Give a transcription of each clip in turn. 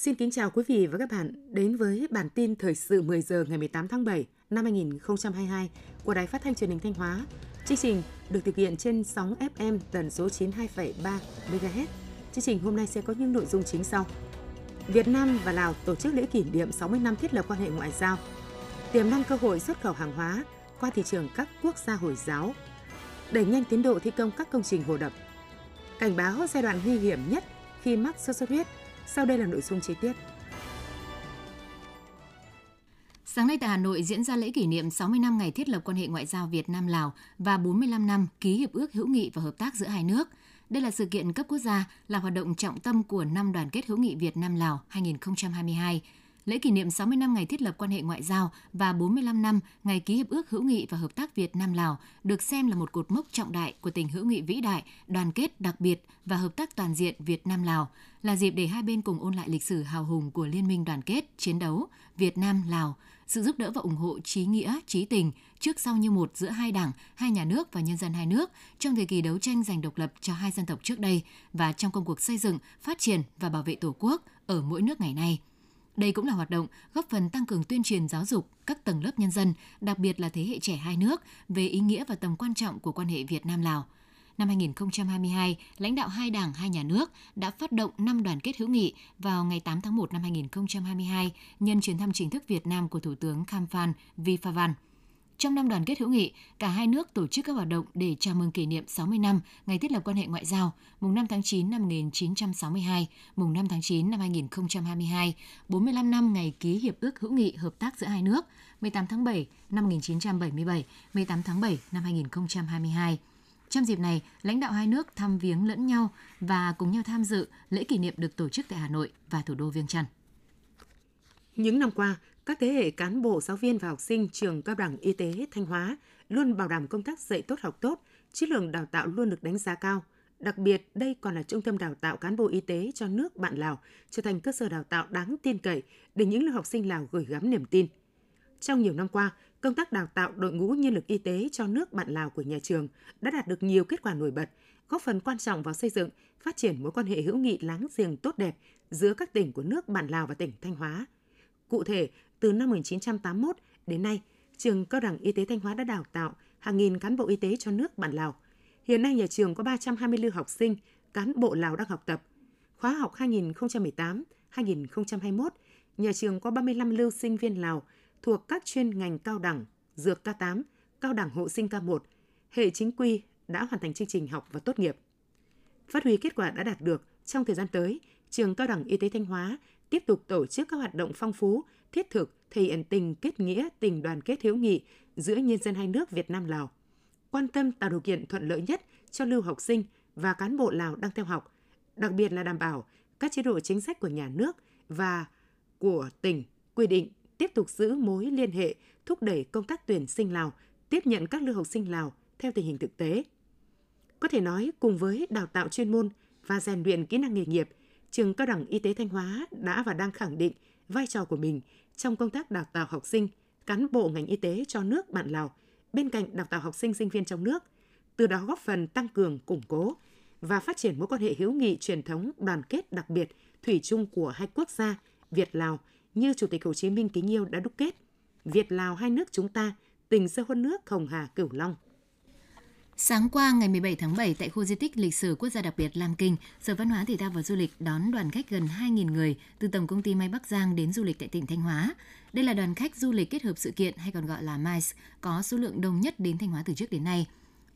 Xin kính chào quý vị và các bạn đến với bản tin thời sự 10 giờ ngày 18 tháng 7 năm 2022 của Đài Phát thanh Truyền hình Thanh Hóa. Chương trình được thực hiện trên sóng FM tần số 92,3 MHz. Chương trình hôm nay sẽ có những nội dung chính sau. Việt Nam và Lào tổ chức lễ kỷ niệm 60 năm thiết lập quan hệ ngoại giao. Tiềm năng cơ hội xuất khẩu hàng hóa qua thị trường các quốc gia Hồi giáo. Đẩy nhanh tiến độ thi công các công trình hồ đập. Cảnh báo giai đoạn nguy hiểm nhất khi mắc sốt xuất huyết sau đây là nội dung chi tiết. Sáng nay tại Hà Nội diễn ra lễ kỷ niệm 60 năm ngày thiết lập quan hệ ngoại giao Việt Nam Lào và 45 năm ký hiệp ước hữu nghị và hợp tác giữa hai nước. Đây là sự kiện cấp quốc gia, là hoạt động trọng tâm của năm đoàn kết hữu nghị Việt Nam Lào 2022 lễ kỷ niệm 60 năm ngày thiết lập quan hệ ngoại giao và 45 năm ngày ký hiệp ước hữu nghị và hợp tác Việt Nam Lào được xem là một cột mốc trọng đại của tình hữu nghị vĩ đại, đoàn kết đặc biệt và hợp tác toàn diện Việt Nam Lào, là dịp để hai bên cùng ôn lại lịch sử hào hùng của liên minh đoàn kết, chiến đấu Việt Nam Lào, sự giúp đỡ và ủng hộ trí nghĩa, trí tình trước sau như một giữa hai đảng, hai nhà nước và nhân dân hai nước trong thời kỳ đấu tranh giành độc lập cho hai dân tộc trước đây và trong công cuộc xây dựng, phát triển và bảo vệ Tổ quốc ở mỗi nước ngày nay. Đây cũng là hoạt động góp phần tăng cường tuyên truyền giáo dục các tầng lớp nhân dân, đặc biệt là thế hệ trẻ hai nước về ý nghĩa và tầm quan trọng của quan hệ Việt Nam Lào. Năm 2022, lãnh đạo hai đảng, hai nhà nước đã phát động năm đoàn kết hữu nghị vào ngày 8 tháng 1 năm 2022 nhân chuyến thăm chính thức Việt Nam của Thủ tướng Khamphan Vifavan. Trong năm đoàn kết hữu nghị, cả hai nước tổ chức các hoạt động để chào mừng kỷ niệm 60 năm ngày thiết lập quan hệ ngoại giao, mùng 5 tháng 9 năm 1962, mùng 5 tháng 9 năm 2022, 45 năm ngày ký hiệp ước hữu nghị hợp tác giữa hai nước, 18 tháng 7 năm 1977, 18 tháng 7 năm 2022. Trong dịp này, lãnh đạo hai nước thăm viếng lẫn nhau và cùng nhau tham dự lễ kỷ niệm được tổ chức tại Hà Nội và thủ đô Viêng Chăn. Những năm qua, các thế hệ cán bộ, giáo viên và học sinh trường cao đẳng y tế Thanh Hóa luôn bảo đảm công tác dạy tốt học tốt, chất lượng đào tạo luôn được đánh giá cao. Đặc biệt, đây còn là trung tâm đào tạo cán bộ y tế cho nước bạn Lào, trở thành cơ sở đào tạo đáng tin cậy để những lưu học sinh Lào gửi gắm niềm tin. Trong nhiều năm qua, công tác đào tạo đội ngũ nhân lực y tế cho nước bạn Lào của nhà trường đã đạt được nhiều kết quả nổi bật, góp phần quan trọng vào xây dựng, phát triển mối quan hệ hữu nghị láng giềng tốt đẹp giữa các tỉnh của nước bạn Lào và tỉnh Thanh Hóa. Cụ thể, từ năm 1981 đến nay, trường Cao đẳng Y tế Thanh Hóa đã đào tạo hàng nghìn cán bộ y tế cho nước bạn Lào. Hiện nay nhà trường có 320 lưu học sinh, cán bộ Lào đang học tập. Khóa học 2018-2021, nhà trường có 35 lưu sinh viên Lào thuộc các chuyên ngành cao đẳng, dược K8, cao đẳng hộ sinh K1, hệ chính quy đã hoàn thành chương trình học và tốt nghiệp. Phát huy kết quả đã đạt được trong thời gian tới, trường Cao đẳng Y tế Thanh Hóa tiếp tục tổ chức các hoạt động phong phú, thiết thực, thể hiện tình kết nghĩa, tình đoàn kết hữu nghị giữa nhân dân hai nước Việt Nam Lào. Quan tâm tạo điều kiện thuận lợi nhất cho lưu học sinh và cán bộ Lào đang theo học, đặc biệt là đảm bảo các chế độ chính sách của nhà nước và của tỉnh quy định tiếp tục giữ mối liên hệ thúc đẩy công tác tuyển sinh Lào, tiếp nhận các lưu học sinh Lào theo tình hình thực tế. Có thể nói cùng với đào tạo chuyên môn và rèn luyện kỹ năng nghề nghiệp, trường Cao đẳng Y tế Thanh Hóa đã và đang khẳng định vai trò của mình trong công tác đào tạo học sinh, cán bộ ngành y tế cho nước bạn Lào, bên cạnh đào tạo học sinh sinh viên trong nước, từ đó góp phần tăng cường, củng cố và phát triển mối quan hệ hữu nghị truyền thống đoàn kết đặc biệt thủy chung của hai quốc gia Việt Lào như Chủ tịch Hồ Chí Minh kính yêu đã đúc kết. Việt Lào hai nước chúng ta tình sâu hơn nước Hồng Hà Cửu Long. Sáng qua ngày 17 tháng 7 tại khu di tích lịch sử quốc gia đặc biệt Lam Kinh, Sở Văn hóa Thể thao và Du lịch đón đoàn khách gần 2.000 người từ Tổng công ty May Bắc Giang đến du lịch tại tỉnh Thanh Hóa. Đây là đoàn khách du lịch kết hợp sự kiện hay còn gọi là MICE, có số lượng đông nhất đến Thanh Hóa từ trước đến nay.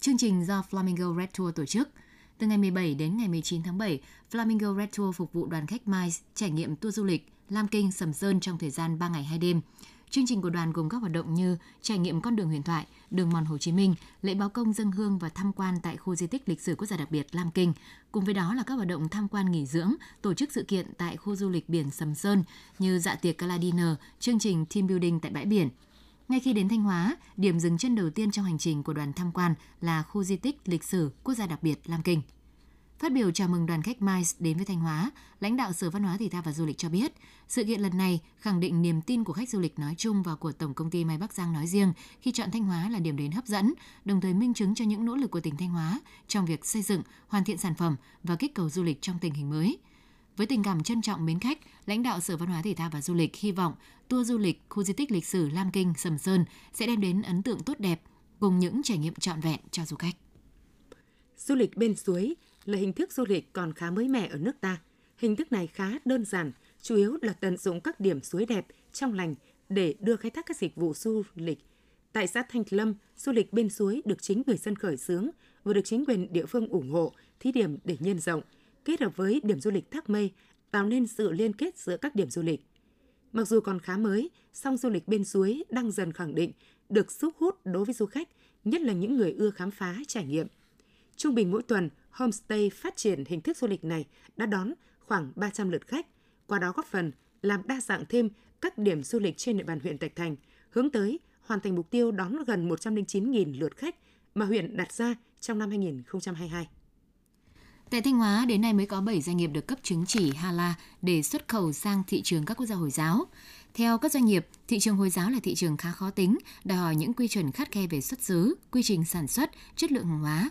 Chương trình do Flamingo Red Tour tổ chức. Từ ngày 17 đến ngày 19 tháng 7, Flamingo Red Tour phục vụ đoàn khách MICE trải nghiệm tour du lịch Lam Kinh, Sầm Sơn trong thời gian 3 ngày 2 đêm. Chương trình của đoàn gồm các hoạt động như trải nghiệm con đường huyền thoại, đường mòn Hồ Chí Minh, lễ báo công dân hương và tham quan tại khu di tích lịch sử quốc gia đặc biệt Lam Kinh. Cùng với đó là các hoạt động tham quan nghỉ dưỡng, tổ chức sự kiện tại khu du lịch biển Sầm Sơn như dạ tiệc Gala Dinner, chương trình team building tại bãi biển. Ngay khi đến Thanh Hóa, điểm dừng chân đầu tiên trong hành trình của đoàn tham quan là khu di tích lịch sử quốc gia đặc biệt Lam Kinh. Phát biểu chào mừng đoàn khách MICE đến với Thanh Hóa, lãnh đạo Sở Văn hóa Thể thao và Du lịch cho biết, sự kiện lần này khẳng định niềm tin của khách du lịch nói chung và của Tổng công ty May Bắc Giang nói riêng khi chọn Thanh Hóa là điểm đến hấp dẫn, đồng thời minh chứng cho những nỗ lực của tỉnh Thanh Hóa trong việc xây dựng, hoàn thiện sản phẩm và kích cầu du lịch trong tình hình mới. Với tình cảm trân trọng mến khách, lãnh đạo Sở Văn hóa Thể thao và Du lịch hy vọng tour du lịch khu di tích lịch sử Lam Kinh, Sầm Sơn sẽ đem đến ấn tượng tốt đẹp cùng những trải nghiệm trọn vẹn cho du khách. Du lịch bên suối là hình thức du lịch còn khá mới mẻ ở nước ta. Hình thức này khá đơn giản, chủ yếu là tận dụng các điểm suối đẹp, trong lành để đưa khai thác các dịch vụ du lịch. Tại xã Thanh Lâm, du lịch bên suối được chính người dân khởi xướng và được chính quyền địa phương ủng hộ, thí điểm để nhân rộng, kết hợp với điểm du lịch Thác Mây, tạo nên sự liên kết giữa các điểm du lịch. Mặc dù còn khá mới, song du lịch bên suối đang dần khẳng định được sức hút đối với du khách, nhất là những người ưa khám phá, trải nghiệm. Trung bình mỗi tuần, homestay phát triển hình thức du lịch này đã đón khoảng 300 lượt khách, qua đó góp phần làm đa dạng thêm các điểm du lịch trên địa bàn huyện Thạch Thành, hướng tới hoàn thành mục tiêu đón gần 109.000 lượt khách mà huyện đặt ra trong năm 2022. Tại Thanh Hóa, đến nay mới có 7 doanh nghiệp được cấp chứng chỉ HALA để xuất khẩu sang thị trường các quốc gia Hồi giáo. Theo các doanh nghiệp, thị trường Hồi giáo là thị trường khá khó tính, đòi hỏi những quy chuẩn khắt khe về xuất xứ, quy trình sản xuất, chất lượng hàng hóa.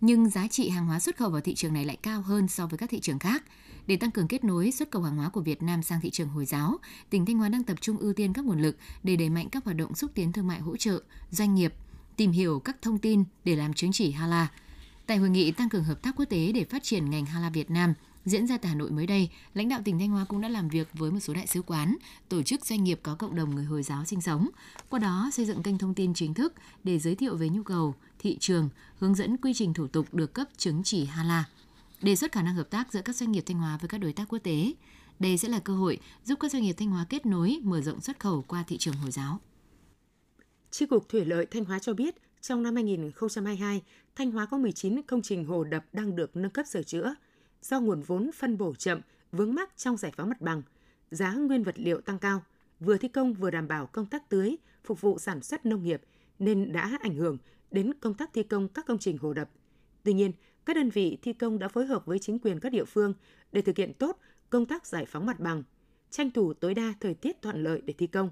Nhưng giá trị hàng hóa xuất khẩu vào thị trường này lại cao hơn so với các thị trường khác. Để tăng cường kết nối xuất khẩu hàng hóa của Việt Nam sang thị trường Hồi giáo, tỉnh Thanh Hóa đang tập trung ưu tiên các nguồn lực để đẩy mạnh các hoạt động xúc tiến thương mại hỗ trợ doanh nghiệp tìm hiểu các thông tin để làm chứng chỉ HALA – Tại hội nghị tăng cường hợp tác quốc tế để phát triển ngành hala Việt Nam diễn ra tại Hà Nội mới đây, lãnh đạo tỉnh Thanh Hóa cũng đã làm việc với một số đại sứ quán, tổ chức doanh nghiệp có cộng đồng người Hồi giáo sinh sống. Qua đó xây dựng kênh thông tin chính thức để giới thiệu về nhu cầu, thị trường, hướng dẫn quy trình thủ tục được cấp chứng chỉ hala, đề xuất khả năng hợp tác giữa các doanh nghiệp Thanh Hóa với các đối tác quốc tế. Đây sẽ là cơ hội giúp các doanh nghiệp Thanh Hóa kết nối, mở rộng xuất khẩu qua thị trường Hồi giáo. Chi cục Thủy lợi Thanh Hóa cho biết, trong năm 2022, Thanh Hóa có 19 công trình hồ đập đang được nâng cấp sửa chữa. Do nguồn vốn phân bổ chậm, vướng mắc trong giải phóng mặt bằng, giá nguyên vật liệu tăng cao, vừa thi công vừa đảm bảo công tác tưới, phục vụ sản xuất nông nghiệp nên đã ảnh hưởng đến công tác thi công các công trình hồ đập. Tuy nhiên, các đơn vị thi công đã phối hợp với chính quyền các địa phương để thực hiện tốt công tác giải phóng mặt bằng, tranh thủ tối đa thời tiết thuận lợi để thi công.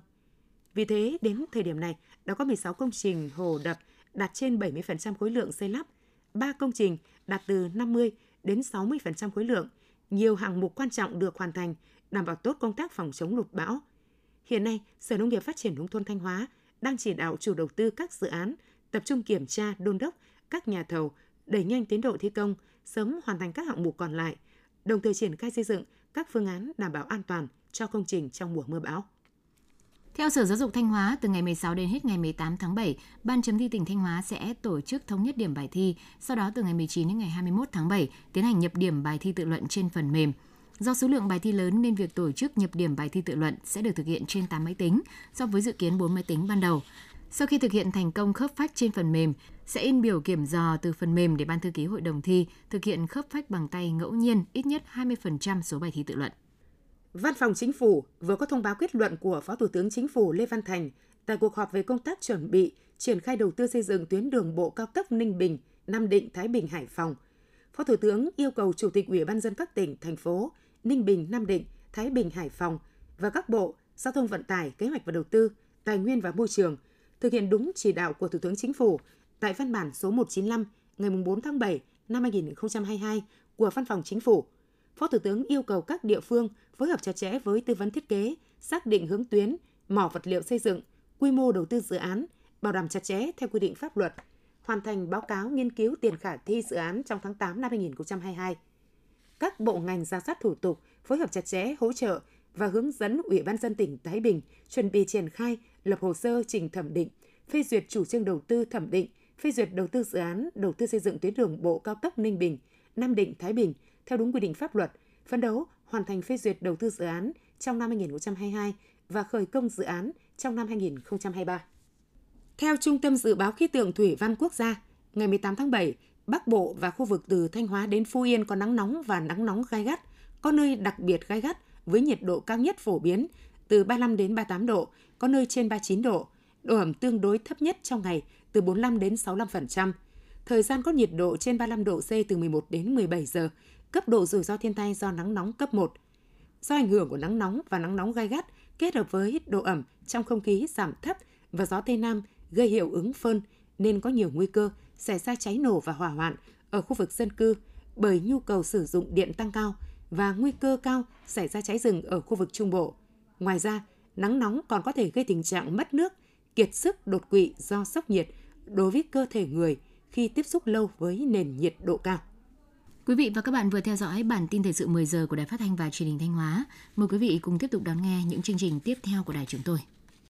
Vì thế, đến thời điểm này, đã có 16 công trình hồ đập đạt trên 70% khối lượng xây lắp, 3 công trình đạt từ 50 đến 60% khối lượng. Nhiều hạng mục quan trọng được hoàn thành, đảm bảo tốt công tác phòng chống lụt bão. Hiện nay, Sở Nông nghiệp Phát triển Nông thôn Thanh Hóa đang chỉ đạo chủ đầu tư các dự án tập trung kiểm tra, đôn đốc các nhà thầu đẩy nhanh tiến độ thi công, sớm hoàn thành các hạng mục còn lại, đồng thời triển khai xây dựng các phương án đảm bảo an toàn cho công trình trong mùa mưa bão. Theo Sở Giáo dục Thanh Hóa, từ ngày 16 đến hết ngày 18 tháng 7, Ban chấm thi tỉnh Thanh Hóa sẽ tổ chức thống nhất điểm bài thi, sau đó từ ngày 19 đến ngày 21 tháng 7 tiến hành nhập điểm bài thi tự luận trên phần mềm. Do số lượng bài thi lớn nên việc tổ chức nhập điểm bài thi tự luận sẽ được thực hiện trên 8 máy tính so với dự kiến 4 máy tính ban đầu. Sau khi thực hiện thành công khớp phách trên phần mềm, sẽ in biểu kiểm dò từ phần mềm để ban thư ký hội đồng thi thực hiện khớp phách bằng tay ngẫu nhiên ít nhất 20% số bài thi tự luận. Văn phòng Chính phủ vừa có thông báo kết luận của Phó Thủ tướng Chính phủ Lê Văn Thành tại cuộc họp về công tác chuẩn bị triển khai đầu tư xây dựng tuyến đường bộ cao tốc Ninh Bình, Nam Định, Thái Bình, Hải Phòng. Phó Thủ tướng yêu cầu Chủ tịch Ủy ban dân các tỉnh, thành phố Ninh Bình, Nam Định, Thái Bình, Hải Phòng và các bộ Giao thông Vận tải, Kế hoạch và Đầu tư, Tài nguyên và Môi trường thực hiện đúng chỉ đạo của Thủ tướng Chính phủ tại văn bản số 195 ngày 4 tháng 7 năm 2022 của Văn phòng Chính phủ – Phó Thủ tướng yêu cầu các địa phương phối hợp chặt chẽ với tư vấn thiết kế, xác định hướng tuyến, mỏ vật liệu xây dựng, quy mô đầu tư dự án, bảo đảm chặt chẽ theo quy định pháp luật, hoàn thành báo cáo nghiên cứu tiền khả thi dự án trong tháng 8 năm 2022. Các bộ ngành ra soát thủ tục, phối hợp chặt chẽ hỗ trợ và hướng dẫn Ủy ban dân tỉnh Thái Bình chuẩn bị triển khai lập hồ sơ trình thẩm định, phê duyệt chủ trương đầu tư thẩm định, phê duyệt đầu tư dự án đầu tư xây dựng tuyến đường bộ cao tốc Ninh Bình, Nam Định Thái Bình theo đúng quy định pháp luật, phấn đấu hoàn thành phê duyệt đầu tư dự án trong năm 2022 và khởi công dự án trong năm 2023. Theo Trung tâm Dự báo Khí tượng Thủy văn Quốc gia, ngày 18 tháng 7, Bắc Bộ và khu vực từ Thanh Hóa đến Phú Yên có nắng nóng và nắng nóng gai gắt, có nơi đặc biệt gai gắt với nhiệt độ cao nhất phổ biến từ 35 đến 38 độ, có nơi trên 39 độ. Độ ẩm tương đối thấp nhất trong ngày từ 45 đến 65%. Thời gian có nhiệt độ trên 35 độ C từ 11 đến 17 giờ, cấp độ rủi ro thiên tai do nắng nóng cấp 1. Do ảnh hưởng của nắng nóng và nắng nóng gai gắt kết hợp với độ ẩm trong không khí giảm thấp và gió Tây Nam gây hiệu ứng phơn nên có nhiều nguy cơ xảy ra cháy nổ và hỏa hoạn ở khu vực dân cư bởi nhu cầu sử dụng điện tăng cao và nguy cơ cao xảy ra cháy rừng ở khu vực Trung Bộ. Ngoài ra, nắng nóng còn có thể gây tình trạng mất nước, kiệt sức đột quỵ do sốc nhiệt đối với cơ thể người khi tiếp xúc lâu với nền nhiệt độ cao. Quý vị và các bạn vừa theo dõi bản tin thời sự 10 giờ của Đài Phát thanh và Truyền hình Thanh Hóa. Mời quý vị cùng tiếp tục đón nghe những chương trình tiếp theo của đài chúng tôi.